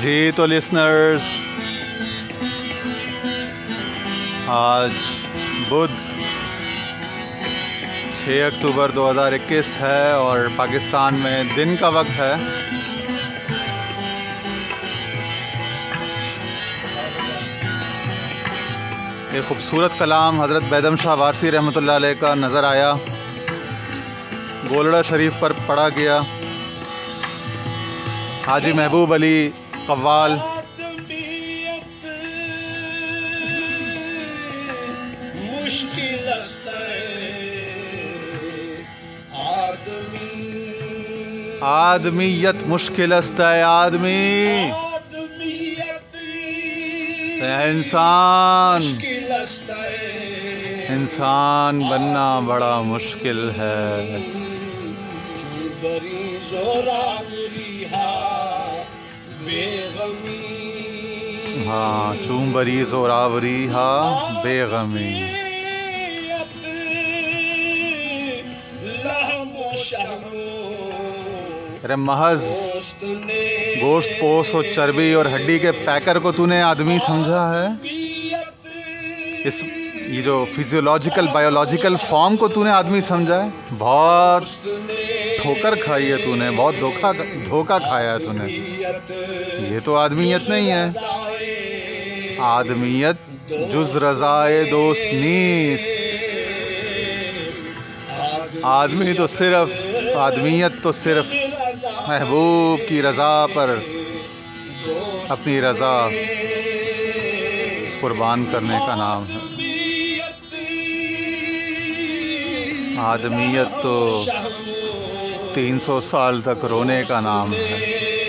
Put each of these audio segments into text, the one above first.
جی تو لسنرز آج بدھ چھ اکتوبر دو ہزار اکیس ہے اور پاکستان میں دن کا وقت ہے۔ ایک خوبصورت کلام حضرت بیدم شاہ وارسی رحمۃ اللہ علیہ کا نظر آیا۔ گولڑا شریف پر پڑھا گیا۔ حاجی محبوب علی قوال۔ آدمیت مشکل آدمیت مشکل است ہے آدمی۔ انسان۔ انسان بننا بڑا مشکل ہے۔ ہاں چون بری زوراوری ہا، بے غمی۔ ارے محض گوشت، پوس و چربی اور ہڈی کے پیکر کو تو نے آدمی سمجھا ہے؟ اس، یہ جو فزیولوجیکل بایولوجیکل فارم کو تو نے آدمی سمجھا ہے؟ بہت ٹھوکر کھائی ہے تو نے، بہت دھوکا دھوکا کھایا ہے تو نے۔ یہ تو آدمیت نہیں ہے۔ آدمیت، جز رضائے دوست نیس۔ آدمی تو صرف، آدمیت تو صرف محبوب کی رضا پر اپنی رضا قربان کرنے کا نام ہے۔ آدمیت تو تین سو سال تک رونے کا نام ہے۔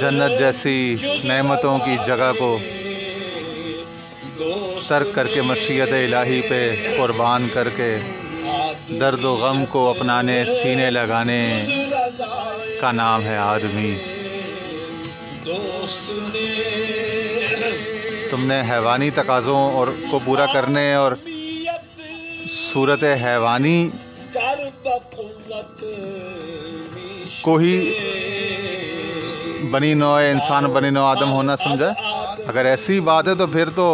جنت جیسی نعمتوں کی جگہ کو ترک کر کے مشیت الہی پہ قربان کر کے درد و غم کو اپنانے، سینے لگانے کا نام ہے آدمی۔ تم نے حیوانی تقاضوں اور کو پورا کرنے اور صورت حیوانی کو ہی بنی نو انسان بنی نو، آدم ہونا سمجھا؟ اگر ایسی بات ہے تو پھر تو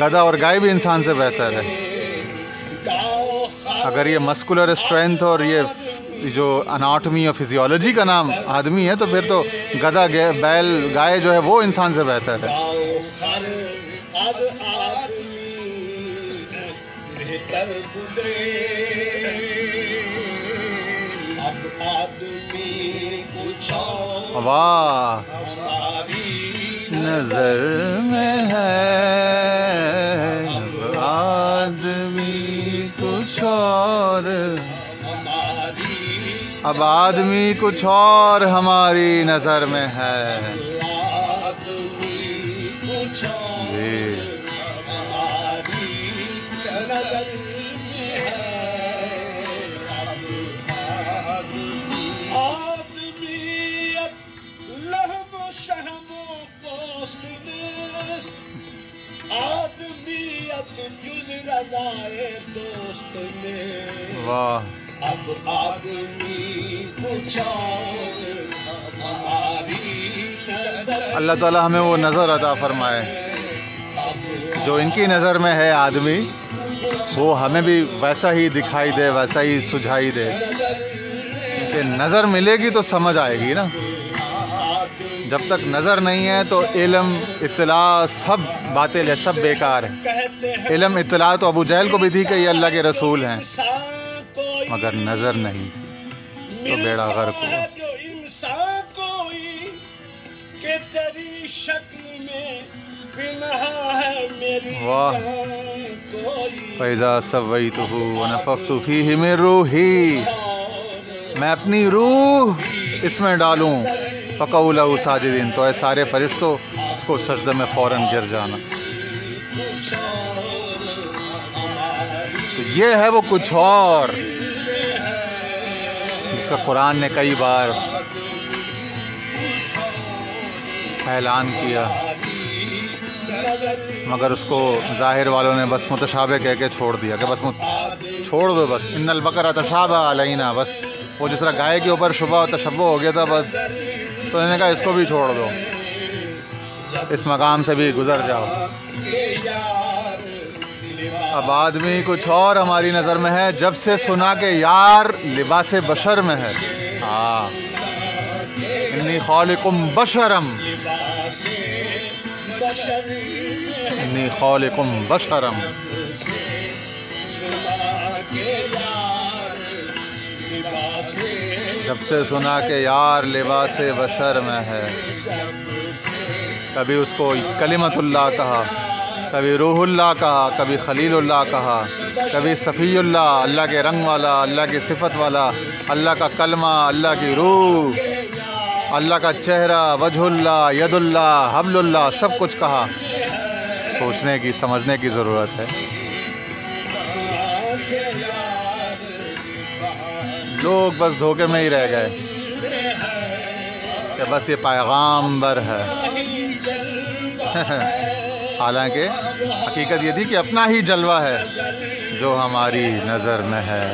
گدھا اور گائے بھی انسان سے بہتر ہے۔ اگر یہ مسکولر اسٹرینتھ اور یہ جو اناٹمی اور فزیولوجی کا نام آدمی ہے تو پھر تو گدھا بیل، گائے جو ہے وہ انسان سے بہتر ہے۔ واہ نظر میں ہے آدمی کچھ اور۔ اب آدمی کچھ اور ہماری نظر میں ہے۔ کچھ اور جی۔ جز دوست نیست واہ۔ اب آدمی کچھ اللہ تعالیٰ ہمیں وہ نظر عطا فرمائے۔ جو ان کی نظر میں ہے آدمی، وہ ہمیں بھی ویسا ہی دکھائی دے، ویسا ہی سجھائی دے۔ کہ نظر ملے گی تو سمجھ آئے گی نا۔ جب تک نظر نہیں ہے تو علم، اطلاع، سب باطل ہے سب بیکار ہے علم، اطلاع تو ابو جہل کو بھی تھی کہ یہ اللہ کے رسول ہیں۔ مگر نظر نہیں تھی۔ تو بیڑا غرق ہوا۔ واہ۔ فیضا سویت ہو نفقت فیہ من روحی میں اپنی روح اس میں ڈالوں۔ فقول ساجدین، تو اے سارے فرشتوں اس کو سجدہ میں فوراً گر جانا۔ تو یہ ہے وہ کچھ اور، جس کا قرآن نے کئی بار اعلان کیا۔ مگر اس کو ظاہر والوں نے بس متشابہ کہہ کے چھوڑ دیا، کہ بس مت چھوڑ دو بس۔ ان البقرہ تشابہ علینا، بس وہ جس طرح گائے کے اوپر شبہ و تشبہ ہو گیا تھا، بس تو انہوں نے کہا اس کو بھی چھوڑ دو۔ اس مقام سے بھی گزر جاؤ۔ اب آدمی کچھ اور ہماری نظر میں ہے۔ جب سے سنا کہ یار لباس بشر میں ہے۔ ہاں۔ انی خالقم بشرم۔ انی خالقم بشرم۔ لباس جب سے سنا کہ یار لباس بشر میں ہے۔ کبھی اس کو کلمت اللہ کہا، کبھی روح اللہ کہا، کبھی خلیل اللہ کہا، کبھی صفی اللہ اللہ کے رنگ والا، اللہ کی صفت والا، اللہ کا کلمہ، اللہ کی روح، اللہ کا چہرہ، وجہ اللہ، ید اللہ، حبل اللہ، سب کچھ کہا۔ سوچنے کی، سمجھنے کی ضرورت ہے۔ لوگ بس دھوکے میں ہی رہ گئے کہ بس یہ پیغام بر ہے۔ حالانکہ حقیقت یہ تھی کہ اپنا ہی جلوہ ہے جو ہماری نظر میں ہے۔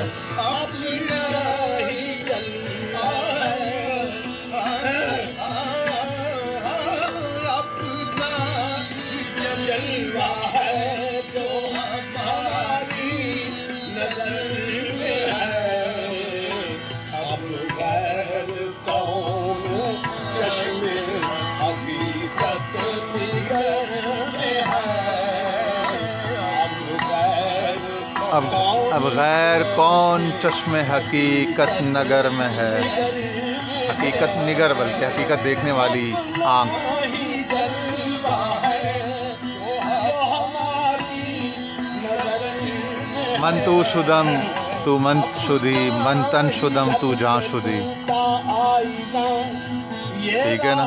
غیر کون چشم حقیقت نگر میں ہے؟ حقیقت نگر بلکہ حقیقت دیکھنے والی آنکھ۔ من تو شدم، تو منت شدی، من تن شدم، تو جاں شدی۔ ٹھیک ہے نا؟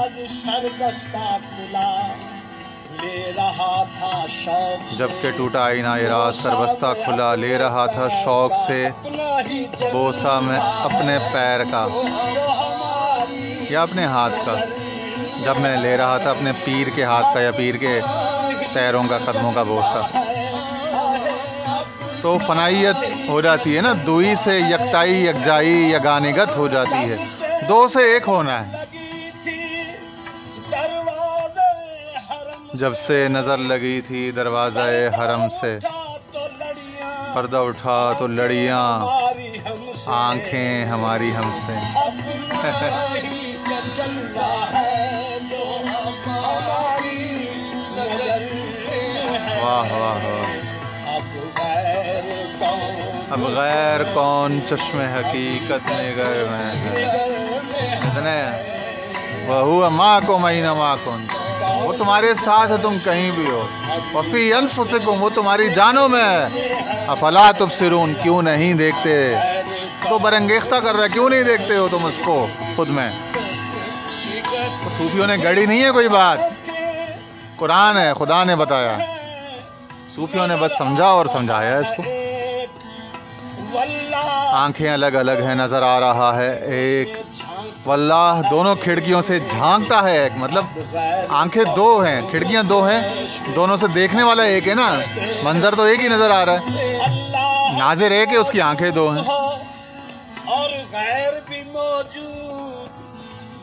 رہا تھا شوق جبکہ ٹوٹا آئینہ یہ راز سربستہ کھلا لے رہا تھا شوق سے، بوسا میں اپنے پیر کا یا اپنے ہاتھ کا۔ جب میں لے رہا تھا اپنے پیر کے ہاتھ کا یا پیر کے پیروں کا، قدموں کا بوسا۔ تو فنائیت ہو جاتی ہے نا، دوئی سے یکتائی، یکجائی، یگانگت ہو جاتی ہے۔ دو سے ایک ہونا ہے۔ جب سے نظر لگی تھی دروازہ حرم سے، پردہ اٹھا تو لڑیاں، آنکھیں ہماری ہم سے۔ واہ واہ واہ۔ اب غیر کون چشم حقیقت نگر میں ہے۔ اتنے۔ وہ ماں کو مہینہ ماں کون وہ تمہارے ساتھ ہے، تم کہیں بھی ہو۔ وفی انفسکم، وہ تمہاری جانوں میں ہے۔ افلا تبصرون، کیوں نہیں دیکھتے؟ تو برنگیختہ کر رہا ہے کیوں نہیں دیکھتے ہو تم اس کو خود میں؟ صوفیوں نے گڑی نہیں ہے کوئی بات۔ قرآن ہے، خدا نے بتایا۔ صوفیوں نے بس سمجھا اور سمجھایا اس کو۔ آنکھیں الگ الگ ہیں، نظر آ رہا ہے، ایک واللہ دونوں کھڑکیوں سے جھانکتا ہے۔ ایک مطلب آنکھیں دو ہیں کھڑکیاں دو ہیں دونوں سے دیکھنے والا ایک ہے نا۔ منظر تو ایک ہی نظر آ رہا ہے۔ ناظر ایک ہے اس کی آنکھیں دو ہیں۔ اور غیر بھی موجود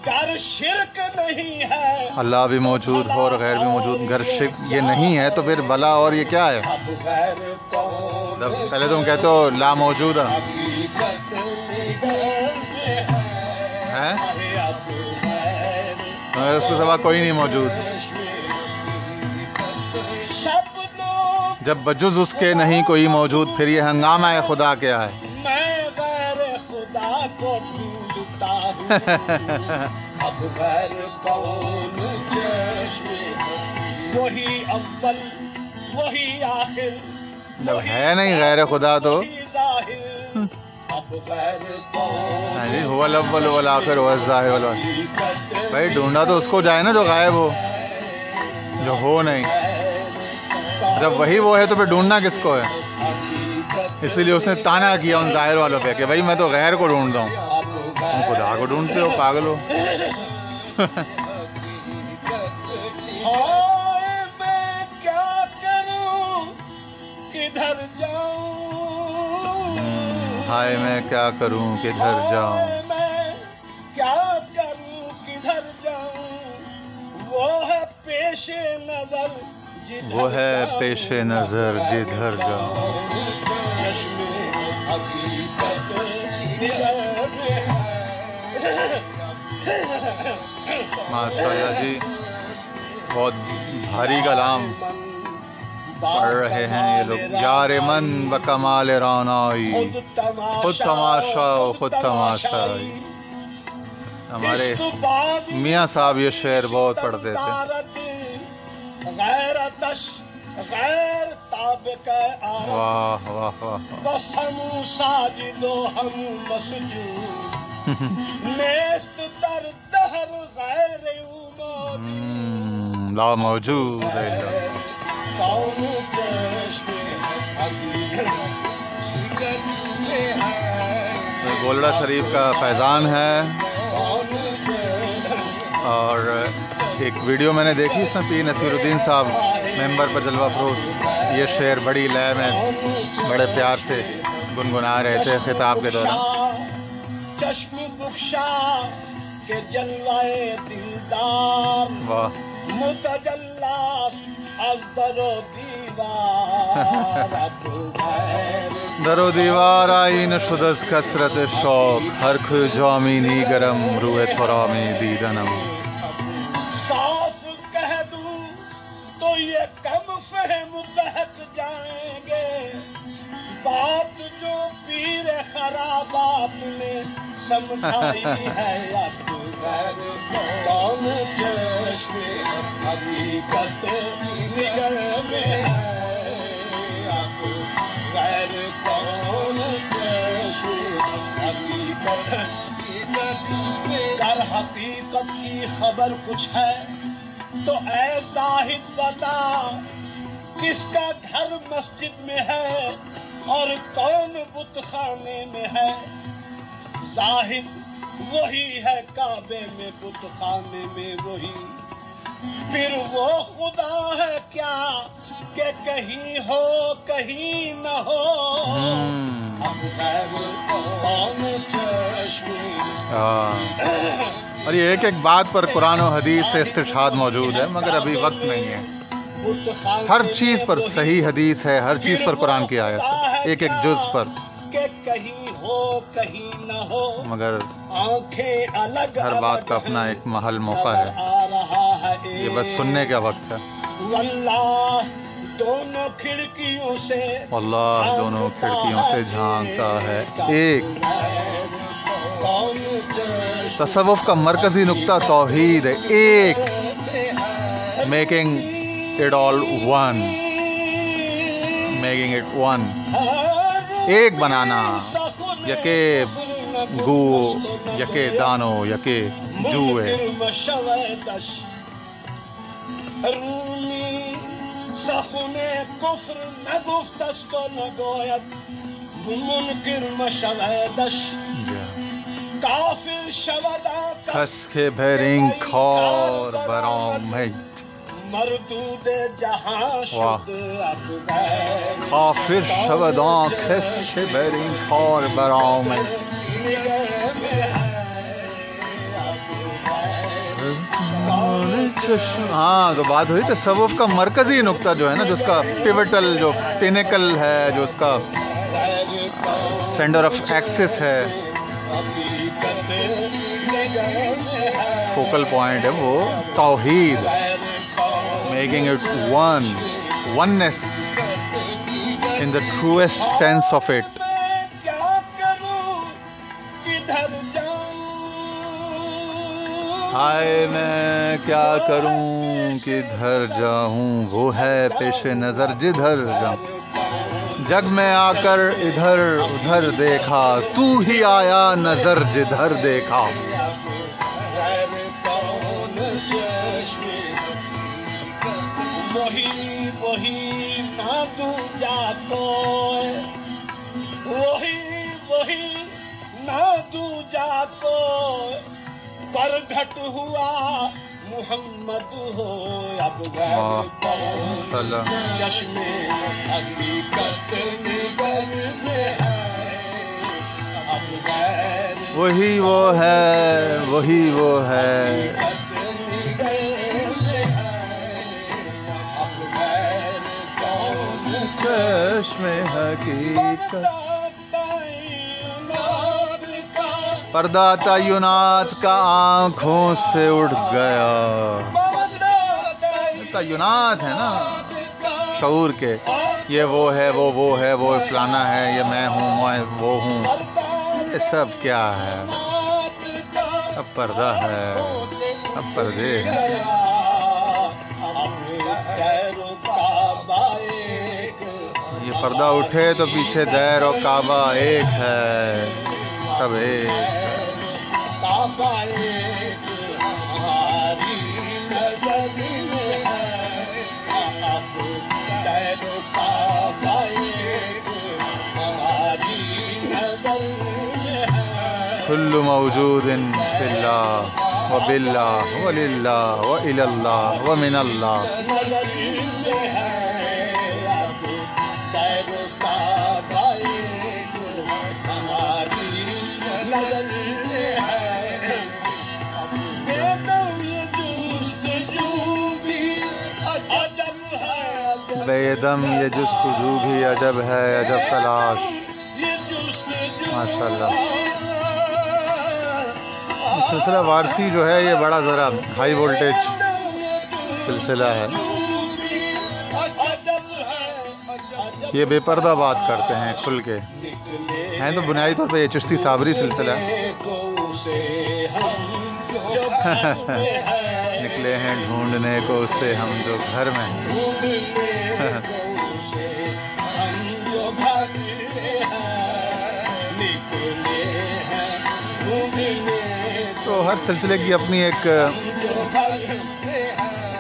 گر شرک نہیں ہے۔ اللہ بھی موجود ہو اور غیر بھی موجود۔ گھر شک یہ نہیں ہے تو پھر بلا اور یہ کیا ہے؟ پہلے تم کہتے ہو لا موجود۔ ہے اس کو سوا کوئی نہیں موجود جب بجز اس کے نہیں کوئی موجود پھر یہ ہنگامہ ہے خدا کیا ہے جب ہے نہیں غیر خدا تو ظاہر ہاں جی ہوا الاول والآخر هو الظاہر والباطن بھائی، ڈھونڈا تو اس کو جائے نا جو غائب ہو۔ جو ہو نہیں۔ جب وہی وہ ہے تو پھر ڈھونڈنا کس کو ہے؟ اسی لیے اس نے تانا کیا ان ظاہر والوں پہ کہ بھائی، میں تو غیر کو ڈھونڈتا ہوں۔ تم خدا کو ڈھونڈتے ہو، پاگل ہو۔ ہائے میں کیا کروں؟ کدھر جاؤں؟ میں کیا کروں؟ کدھر جاؤں؟ وہ ہے پیش نظر جدھر وہ ہے۔ پیش نظر جدھر جاؤں۔ ماشاء اللہ جی بہت بھاری کلام۔ پڑھ رہے ہیں یہ لوگ۔ یار من و کمال رونائی خود تماشا خود تماشا ہمارے میاں صاحب یہ شعر بہت پڑھتے تھے۔ غیر تابق آرت واہ واہ واہ بس ہم ساجد و ہم مسجود۔ نیست در دہر غیر ہم، لا موجود ہے۔ گولڈا شریف کا فیضان ہے اور ایک ویڈیو میں نے دیکھی اس میں پیر نصیر الدین صاحب ممبر پر جلوہ فروز یہ شعر بڑی لے میں بڑے پیار سے گنگنا رہے تھے خطاب کے دوران۔ چشم بخشا کے جلوائے دلدار۔ واہ۔ متجلاس از در و دیوار در و دیوار آیین شد از کسرت شوق هر که جامینی گرم روی تو را می دیدنم. صاف کہہ دوں تو یہ کم فہم بہک جائیں گے۔ بات جو پیر خرابات نے سمجھائی ہے، اب غیر کون چشم حقیقت نگر میں ہے اب غیر کون چشم حقیقت گر حقیقت کی خبر کچھ ہے تو اے زاہد بتا کس کا گھر مسجد میں ہے اور کون بت خانے میں ہے زاہد وہی ہے کعبے میں بت خانے میں وہی پھر وہ خدا ہے کیا کہ کہیں ہو کہیں نہ ہو؟ غیر کون۔ اور یہ ایک ایک بات پر قرآن و حدیث سے استشہاد موجود ہے مگر ابھی وقت نہیں ہے۔ ہر چیز پر صحیح حدیث ہے ہر چیز پر قرآن کی آیت ہے ایک ایک جز پر۔ کہ کہیں ہو کہیں نہ ہو۔ مگر ہر بات کا اپنا ایک محل موقع ہے۔ یہ بس سننے کا وقت ہے۔ دونوں کھڑکیوں سے اللہ دونوں کھڑکیوں سے جھانکتا ہے۔ ایک۔ تصوف کا مرکزی نقطہ توحید ہے۔ ایک۔ Making it all one making it one ایک بنانا۔ یکے گو یکے دانو یکے جوئے۔ مشودش رومی سخن کفر نگفت است و نگوید منکر مشودش۔ کافر شود کس که برین کار برآمد۔ مردود جهان شد کافر شود کس که برین کار برآمد۔ ہاں تو بات ہوئی تصوف کا مرکزی نقطہ جو ہے نا، جو اس کا پیوٹل جو پینیکل ہے، جو اس کا غیر کون سینٹر آف ایکسس ہے۔ فوکل پوائنٹ ہے وہ توحید۔ Making it one oneness in the truest sense of it ہائے میں کیا کروں کدھر جاؤں؟ وہ ہے پیش نظر جدھر جاؤں۔ جگ میں آ کر ادھر ادھر دیکھا، تو ہی آیا نظر جدھر دیکھا۔ وہی وہی نہ دوجا کوئی وہی وہی نہ دوجا کوئی پرگھٹ ہوا محمد ہو اب غیر سلام. چشم حقیقت نگر میں ہے وہی وہ ہے وہی وہ ہے چشم حقیقت پردہ تعینات کا آنکھوں سے اٹھ گیا۔ تعینات ہے نا۔ شعور کے۔ یہ وہ ہے، وہ وہ ہے، وہ فلانا ہے، یہ میں ہوں، میں وہ ہوں۔ یہ سب کیا ہے؟ اب پردہ ہے۔ اب پردے ہیں۔ یہ پردہ اٹھے تو پیچھے دیر و کعبہ ایک ہے۔ سب ایک ہے۔ كل موجود في الله وبالله ولله وإلى الله ومن الله بے دم یہ جستجو بھی عجب ہے، عجب تلاش۔ ماشاء اللہ سلسلہ وارسی جو ہے، یہ بڑا ذرا ہائی وولٹیج سلسلہ ہے۔ یہ بے پردہ بات کرتے ہیں کھل کے۔ ہیں تو بنیادی طور پہ یہ چشتی صابری سلسلہ۔ نکلے ہیں ڈھونڈنے کو، اس سے ہم جو گھر میں ہیں۔ تو ہر سلسلے کی اپنی ایک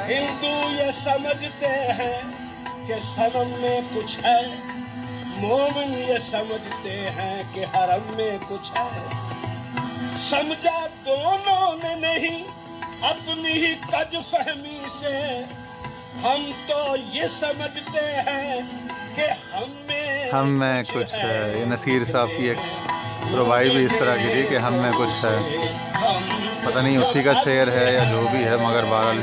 ہندو یہ سمجھتے ہیں کہ سنم میں کچھ ہے، مومن یہ سمجھتے ہیں کہ حرم میں کچھ ہے۔ سمجھا دونوں نے نہیں، اپنی ہی کج فہمی سے ہم تو یہ سمجھتے ہیں کہ ہم میں ہم میں کچھ ہے۔ یہ نصیر صاحب کی ایک ربائی بھی اس طرح کی تھی کہ ہم میں کچھ ہے۔ پتہ نہیں اسی کا شعر ہے یا جو بھی ہے مگر بہرحال۔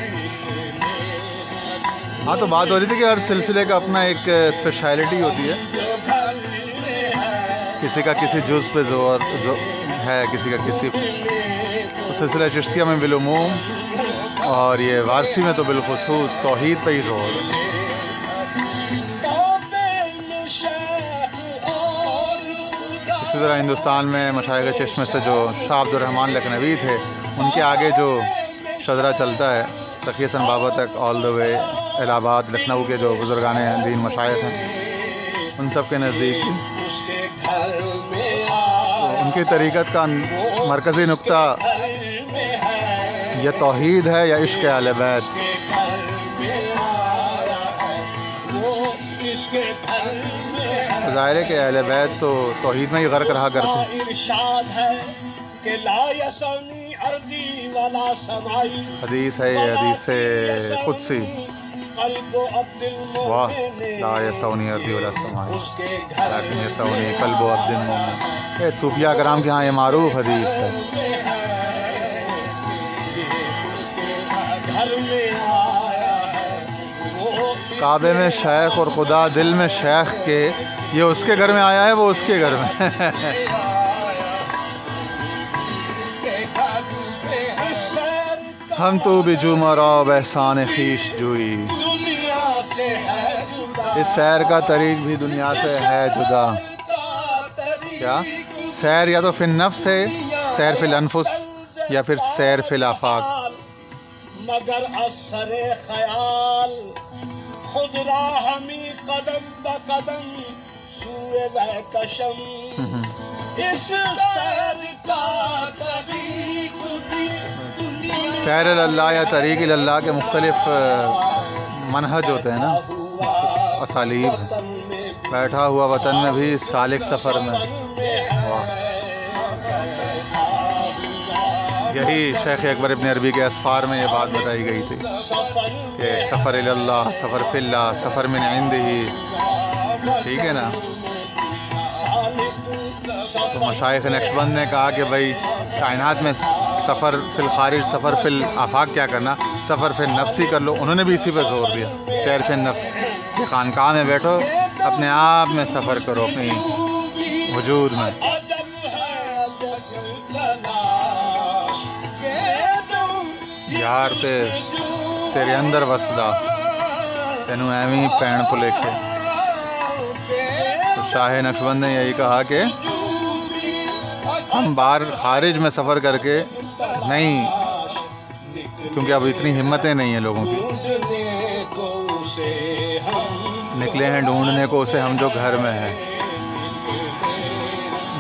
ہاں تو بات ہو رہی تھی کہ ہر سلسلے کا اپنا ایک اسپیشلٹی ہوتی ہے۔ کسی کا کسی جز پہ زور ہے کسی کا کسی۔ سلسلہ چشتیہ میں بالعموم اور یہ وارسی میں تو بالخصوص توحید پہ ہی زور ہے۔ اسی طرح ہندوستان میں مشاہد چشمے سے جو شاہ عبد الرحمٰن لکھنوی تھے، ان کے آگے جو شجرہ چلتا ہے تقی سن بابا تک آل دا وے الہ آباد، لکھنؤ کے جو بزرگان دین مشاہد ہیں، ان سب کے نزدیک۔ ان کی طریقت کا مرکزی نقطہ یہ توحید ہے یا عشق اہل بیت؟ ظاہر ہے کہ اہل بیت تو توحید میں ہی غرق رہا کرتے ہیں اردی حدیث ہے یہ حدیث قدسی۔ قلب عبد واہ لا یسونی ارضی ولا سمائی۔ لیکن یسونی قلب و عبد المومن یہ صوفیہ کرام کے ہاں یہ معروف حدیث ہے۔ کعبے میں شیخ اور خدا دل میں شیخ کے یہ اس کے گھر میں آیا ہے، وہ اس کے گھر میں۔ ہم تو بھی جو مراب احسان خیش جوئی۔ اس سیر کا طریق بھی دنیا سے ہے جدا۔ کیا؟ سیر یا تو فی النفس ہے، سیر فی الانفس یا پھر سیر فی الافاق۔ مگر اثر خیال۔ خود راہ ہمی قدم بقدم سوئے کشم۔ اس سیر کا طریق دنیا سیر اللہ یا طریق اللہ کے مختلف منہج ہوتے ہیں نا۔ اسالیب بیٹھا ہوا وطن میں بھی سالک سفر میں۔ یہی شیخ اکبر ابن عربی کے اسفار میں یہ بات بتائی گئی تھی کہ سفر اللہ، سفر فی اللہ، سفر من عند ہی ٹھیک ہے نا؟ تو مشائق نقشبند نے کہا کہ بھائی، کائنات میں سفر فی الخارج، سفر فی الافاق کیا کرنا؟ سفر فی نفسی کر لو۔ انہوں نے بھی اسی پہ زور دیا۔ سیر فی نفس کہ خانقاہ میں بیٹھو، اپنے آپ میں سفر کرو، اپنی وجود میں۔ تم یار تے تیرے اندر وسدا تینوں ایویں پین پلیکھے تو شاہ نقشبند نے یہی کہا کہ ہم باہر خارج میں سفر کر کے نہیں کیونکہ اب اتنی ہمتیں نہیں ہیں لوگوں کی نکلے ہیں ڈھونڈنے کو اسے ہم جو گھر میں ہے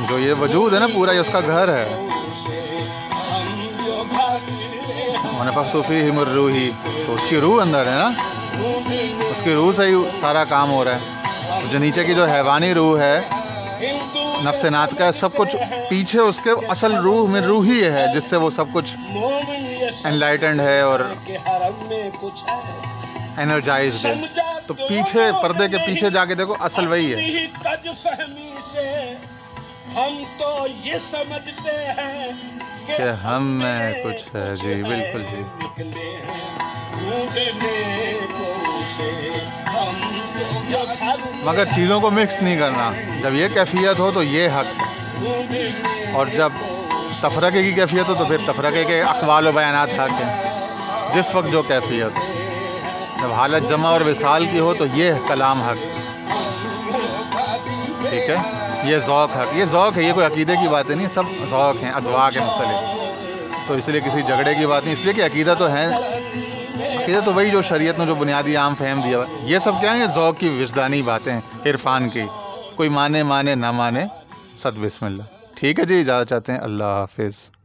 جو یہ وجود ہے نا پورا یہ اس کا گھر ہے منفق تو فی ہمر روحی تو اس کی روح اندر ہے نا؟ اس کی روح سے ہی سارا کام ہو رہا ہے۔ جو نیچے کی جو حیوانی روح ہے، نفس نات کا سب کچھ پیچھے اس کے اصل روح میں روح ہی ہے، جس سے وہ سب کچھ انلائٹنڈ ہے اور کے ہے۔ تو پیچھے، پردے کے پیچھے جا کے دیکھو، اصل وہی ہے۔ ہم تو یہ سمجھتے ہیں کہ ہم میں کچھ ہے جی بالکل جی۔ مگر چیزوں کو مکس نہیں کرنا۔ جب یہ کیفیت ہو تو یہ حق۔ ہے اور جب تفرقے کی کیفیت ہو تو پھر تفرقے کے اقوال و بیانات حق ہیں۔ جس وقت جو کیفیت ہو۔ جب حالت جمع اور وصال کی ہو تو یہ کلام حق۔ ٹھیک ہے؟ یہ ذوق ہے یہ ذوق ہے، یہ کوئی عقیدے کی باتیں نہیں، سب ذوق ہیں ازواق ہیں مختلف۔ تو اس لیے کسی جھگڑے کی بات نہیں، اس لیے کہ عقیدہ تو ہے۔ عقیدہ تو وہی جو شریعت نے جو بنیادی عام فہم دیا یہ سب کیا ہیں؟ یہ ذوق کی وجدانی باتیں عرفان کی۔ کوئی مانے مانے نہ مانے صد بسم اللہ۔ ٹھیک ہے جی اجازت چاہتے ہیں۔ اللہ حافظ۔